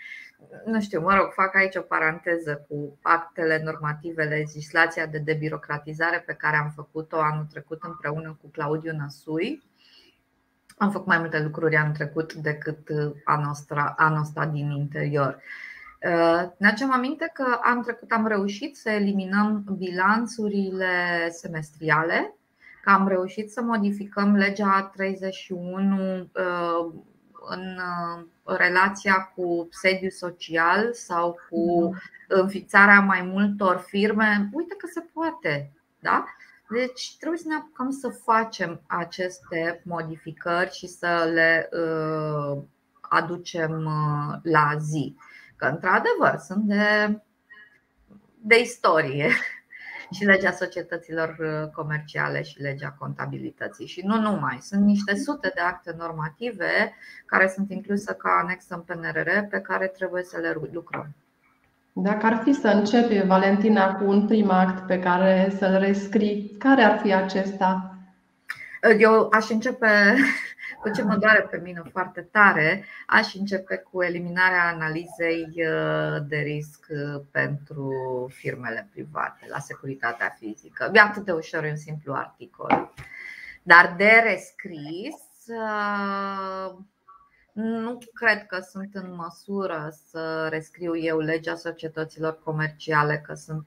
nu știu, mă rog, fac aici o paranteză cu actele normative, legislația de debirocratizare pe care am făcut-o anul trecut împreună cu Claudiu Năsui. Am făcut mai multe lucruri anul trecut decât anul ăsta, anul ăsta din interior. Ne aducem aminte că anul trecut am reușit să eliminăm bilanțurile semestriale, că am reușit să modificăm legea 31 în uh, relația cu sediu social sau cu mhm. înființarea mai multor firme, uite că se poate. Da? Deci trebuie să ne apucăm să facem aceste modificări și să le uh, aducem uh, la zi. Că într-adevăr sunt de, de istorie și legea societăților uh, comerciale și legea contabilității. Și nu numai, sunt niște sute de acte normative care sunt incluse ca anexă în PNRR pe care trebuie să le lucrăm. Dacă ar fi să începi, Valentina, cu un prim act pe care să-l rescrii, care ar fi acesta? Eu aș începe cu ce mă doare pe mine foarte tare, aș începe cu eliminarea analizei uh, de risc uh, pentru firmele private la securitatea fizică. E atât de ușor un simplu articol. Dar de rescris, uh, nu cred că sunt în măsură să rescriu eu legea societăților comerciale, că sunt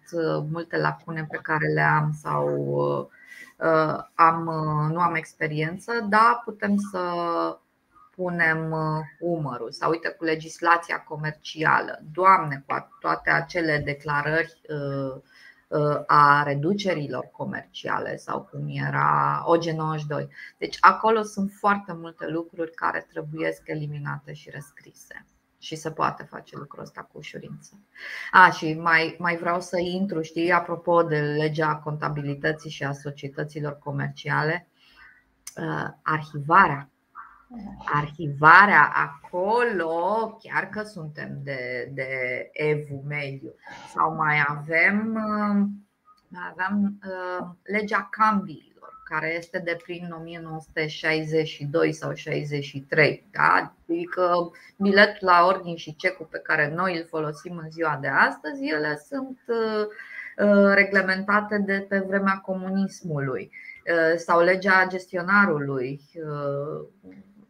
multe lacune pe care le am sau Uh, am, uh, nu am experiență, dar putem să punem uh, umărul. Sau uite cu legislația comercială. Doamne, cu toate acele declarări a reducerilor comerciale sau cum era OG92. Deci acolo sunt foarte multe lucruri care trebuie eliminate și rescrise și se poate face lucrul ăsta cu ușurință. A, și mai, mai vreau să intru, știi, apropo de legea contabilității și a societăților comerciale, uh, arhivarea. Arhivarea acolo, chiar că suntem de, de evul mediu. Sau mai avem, uh, mai avem uh, legea cambii care este de prin 1962 sau 63. Da? Adică biletul la ordin și cecul pe care noi îl folosim în ziua de astăzi, ele sunt uh, uh, reglementate de pe vremea comunismului uh, sau legea gestionarului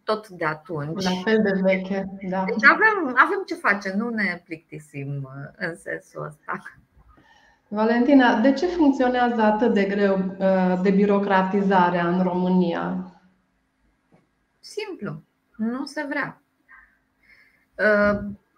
tot de atunci. La fel de veche, da. Deci avem, avem ce face, nu ne plictisim în sensul ăsta. Valentina, de ce funcționează atât de greu uh, de birocratizarea în România? Simplu, nu se vrea.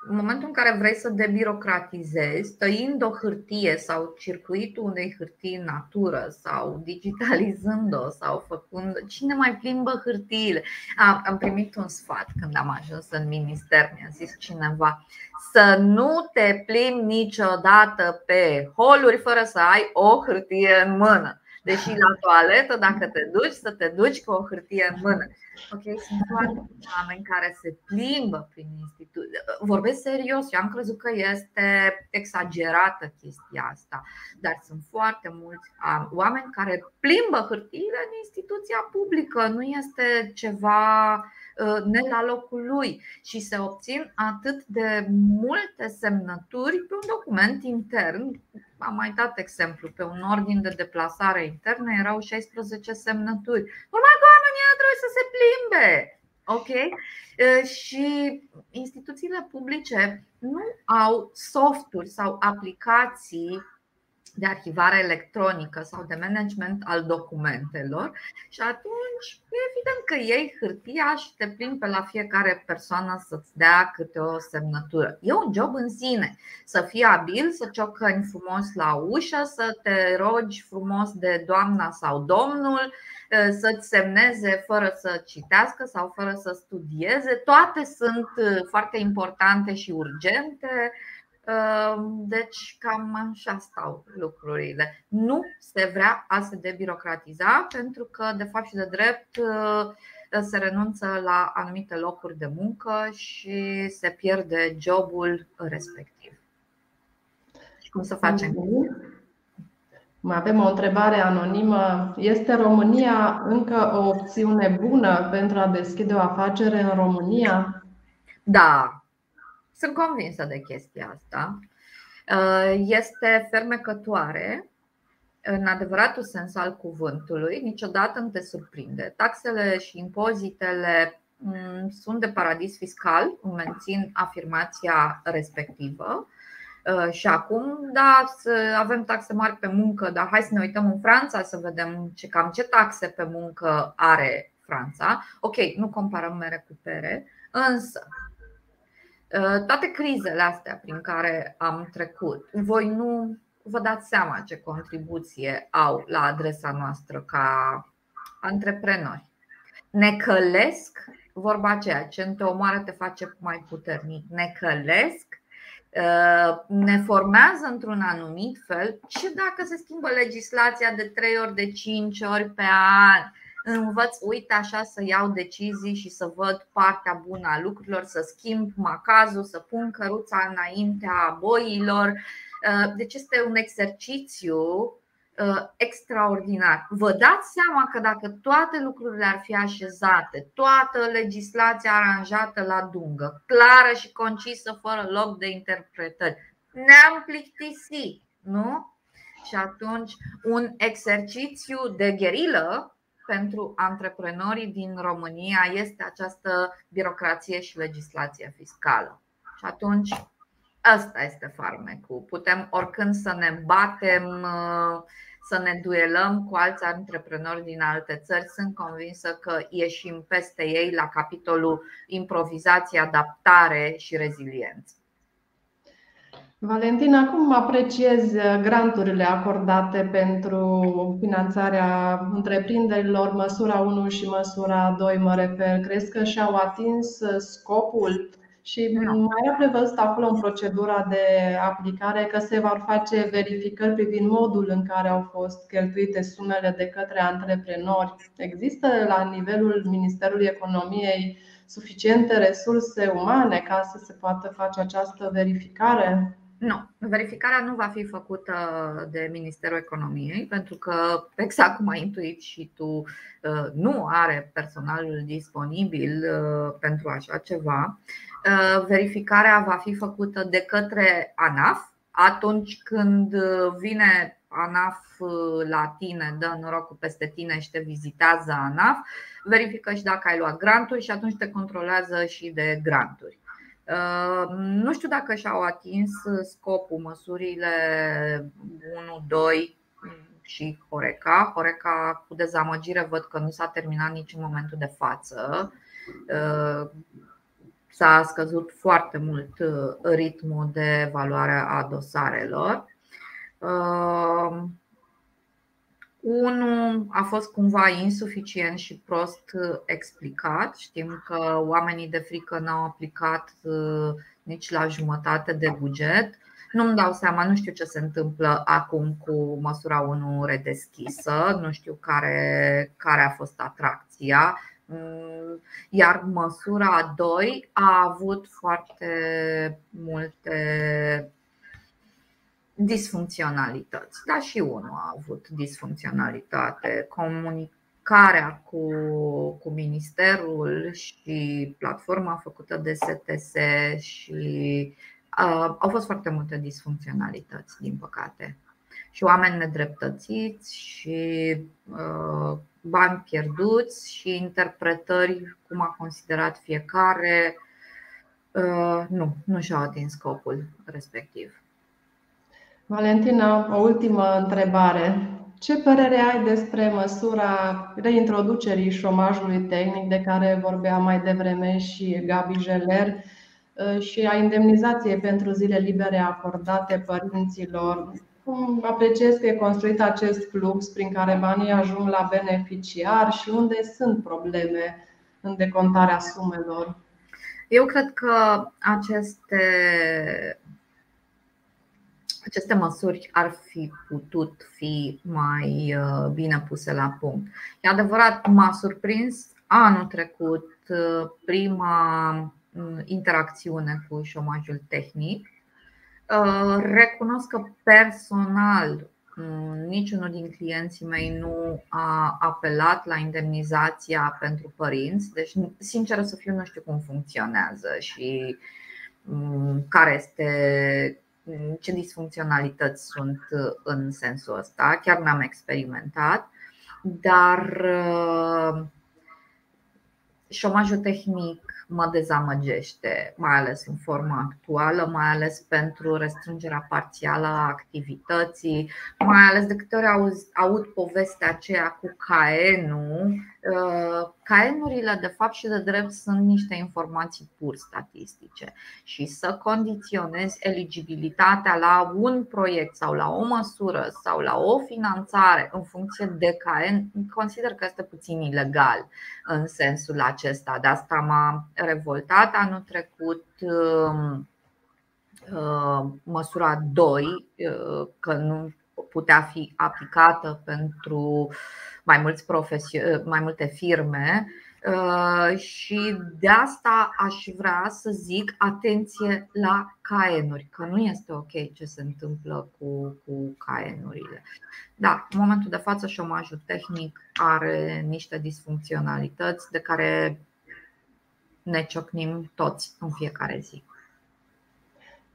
Uh, în momentul în care vrei să debirocratizezi, tăind o hârtie sau circuitul unei hârtii în natură sau digitalizând-o sau făcând. Cine mai plimbă hârtiile? Am, am primit un sfat când am ajuns în minister, mi-a zis cineva să nu te plimbi niciodată pe holuri fără să ai o hârtie în mână. Deși la toaletă, dacă te duci, să te duci cu o hârtie în mână. Ok, sunt foarte oameni care se plimbă prin instituție. Vorbesc serios, eu am crezut că este exagerată chestia asta, dar sunt foarte mulți oameni care plimbă hârtiile în instituția publică. Nu este ceva Uh, ne la locul lui și se obțin atât de multe semnături pe un document intern. Am mai dat exemplu, pe un ordin de deplasare internă erau 16 semnături. Numai că oamenii trebuie să se plimbe. Ok? Uh, și instituțiile publice nu au softuri sau aplicații de arhivare electronică sau de management al documentelor și atunci e evident că iei hârtia și te plimbi pe la fiecare persoană să-ți dea câte o semnătură. E un job în sine, să fii abil, să ciocăni frumos la ușă, să te rogi frumos de doamna sau domnul, să-ți semneze fără să citească sau fără să studieze. Toate sunt foarte importante și urgente Ehm, deci cam așa stau lucrurile. Nu se vrea a se debirocratiza pentru că de fapt și de drept eh, se renunță la anumite locuri de muncă și se pierde jobul respectiv. Și cum să facem? Mai avem o întrebare anonimă. Este România încă o opțiune bună pentru a deschide o afacere în România? Da, sunt convinsă de chestia asta. Uh, este fermecătoare în adevăratul sens al cuvântului, niciodată nu te surprinde. Taxele și impozitele mm, sunt de paradis fiscal, mențin afirmația respectivă. Uh, și acum, da, avem taxe mari pe muncă, dar hai să ne uităm în Franța să vedem ce, cam ce taxe pe muncă are Franța. Ok, nu comparăm mere cu pere, însă Uh, toate crizele astea prin care am trecut, voi nu vă dați seama ce contribuție au la adresa noastră ca antreprenori. Ne călesc, vorba aceea, ce te omoară te face mai puternic, ne călesc ne formează într-un anumit fel, ce dacă se schimbă legislația de 3 ori, de 5 ori pe an? Învăț, uite așa, să iau decizii și să văd partea bună a lucrurilor, să schimb macazul, să pun căruța înaintea boilor. Deci este un exercițiu Uh, extraordinar. Vă dați seama că dacă toate lucrurile ar fi așezate, toată legislația aranjată la dungă, clară și concisă, fără loc de interpretări, ne-am plictisit, nu? Și atunci un exercițiu de gherilă pentru antreprenorii din România este această birocrație și legislație fiscală. Și atunci ăsta este farmecul. Putem oricând să ne batem uh, să ne duelăm cu alți antreprenori din alte țări. Sunt convinsă că ieșim peste ei la capitolul improvizație, adaptare și reziliență. Valentina, cum apreciezi granturile acordate pentru finanțarea întreprinderilor, măsura 1 și măsura 2 mă refer? Crezi că și-au atins scopul și mai era prevăzut acolo în procedura de aplicare că se vor face verificări privind modul în care au fost cheltuite sumele de către antreprenori. Există la nivelul Ministerului Economiei suficiente resurse umane ca să se poată face această verificare? Nu, verificarea nu va fi făcută de Ministerul Economiei, pentru că, exact cum ai intuit și tu, uh, nu are personalul disponibil uh, pentru așa ceva. Uh, verificarea va fi făcută de către ANAF atunci când vine ANAF la tine, dă norocul peste tine și te vizitează ANAF, verifică și dacă ai luat granturi și atunci te controlează și de granturi. Uh, nu știu dacă și-au atins scopul măsurile 1, 2 și Horeca. Horeca cu dezamăgire văd că nu s-a terminat nici în momentul de față. Uh, s-a scăzut foarte mult uh, ritmul de evaluare a dosarelor. Unul a fost cumva insuficient și prost uh, explicat. Știm că oamenii de frică n-au aplicat uh, nici la jumătate de buget. Nu-mi dau seama, nu știu ce se întâmplă acum cu măsura 1 redeschisă, nu știu care, care a fost atracția. Mm, iar măsura 2 a avut foarte multe disfuncționalități. Da, și unul a avut disfuncționalitate. Comunicarea cu, cu ministerul și platforma făcută de STS și uh, au fost foarte multe disfuncționalități, din păcate. Și oameni nedreptățiți și uh, bani pierduți și interpretări cum a considerat fiecare. Uh, nu, nu și-au atins scopul respectiv. Valentina, o ultimă întrebare. Ce părere ai despre măsura reintroducerii șomajului tehnic de care vorbea mai devreme și Gabi Jeler uh, și a indemnizației pentru zile libere acordate părinților? Cum apreciezi că e construit acest flux prin care banii ajung la beneficiar și unde sunt probleme în decontarea sumelor? Eu cred că aceste aceste măsuri ar fi putut fi mai uh, bine puse la punct. E adevărat, m-a surprins anul trecut uh, prima mm, interacțiune cu șomajul tehnic. Uh, recunosc că personal mm, niciunul din clienții mei nu a apelat la indemnizația pentru părinți, deci sincer să fiu nu știu cum funcționează și mm, care este ce disfuncționalități sunt uh, în sensul ăsta. Chiar n-am experimentat, dar uh, șomajul tehnic mă dezamăgește, mai ales în forma actuală, mai ales pentru restrângerea parțială a activității, mai ales de câte ori aud, aud povestea aceea cu caenul. Uh, caenurile, de fapt și de drept, sunt niște informații pur statistice și să condiționezi eligibilitatea la un proiect sau la o măsură sau la o finanțare în funcție de caen, consider că este puțin ilegal în sensul acesta. De asta m-a revoltat anul trecut um, măsura 2, că nu putea fi aplicată pentru mai, mulți profesio- mai multe firme Uh, și de asta aș vrea să zic atenție la caenuri, că nu este ok ce se întâmplă cu, cu caenurile. Da, în momentul de față șomajul tehnic are niște disfuncționalități de care ne ciocnim toți în fiecare zi.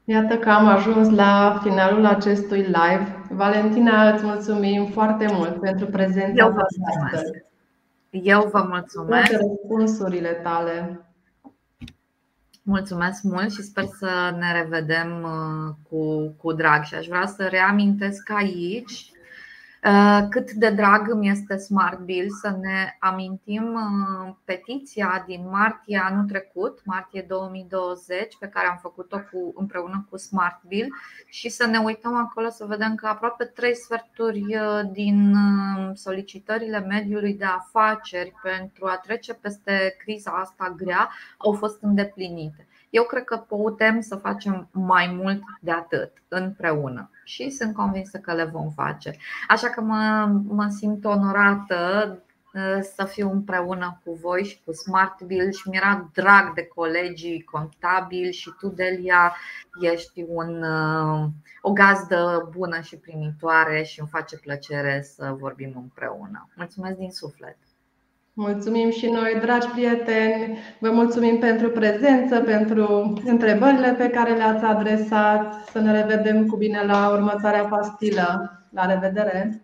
Iată că am ajuns la finalul acestui live. Valentina, îți mulțumim foarte mult pentru prezența ta astăzi. Eu vă mulțumesc. Toate răspunsurile tale. Mulțumesc mult și sper să ne revedem uh, cu, cu drag. Și aș vrea să reamintesc aici Uh, cât de drag îmi este Smart Bill să ne amintim uh, petiția din martie anul trecut, martie 2020, pe care am făcut-o cu, împreună cu Smart Bill și să ne uităm acolo să vedem că aproape trei sferturi uh, din solicitările mediului de afaceri pentru a trece peste criza asta grea au fost îndeplinite. Eu cred că putem să facem mai mult de atât împreună și sunt convinsă că le vom face. Așa că mă, mă simt onorată uh, să fiu împreună cu voi și cu SmartBill și mi-era drag de colegii contabili și tu, Delia, ești un, uh, o gazdă bună și primitoare și îmi face plăcere să vorbim împreună. Mulțumesc din suflet! Mulțumim și noi, dragi prieteni. Vă mulțumim pentru prezență, pentru întrebările pe care le-ați adresat. Să ne revedem cu bine la următoarea pastilă. La revedere!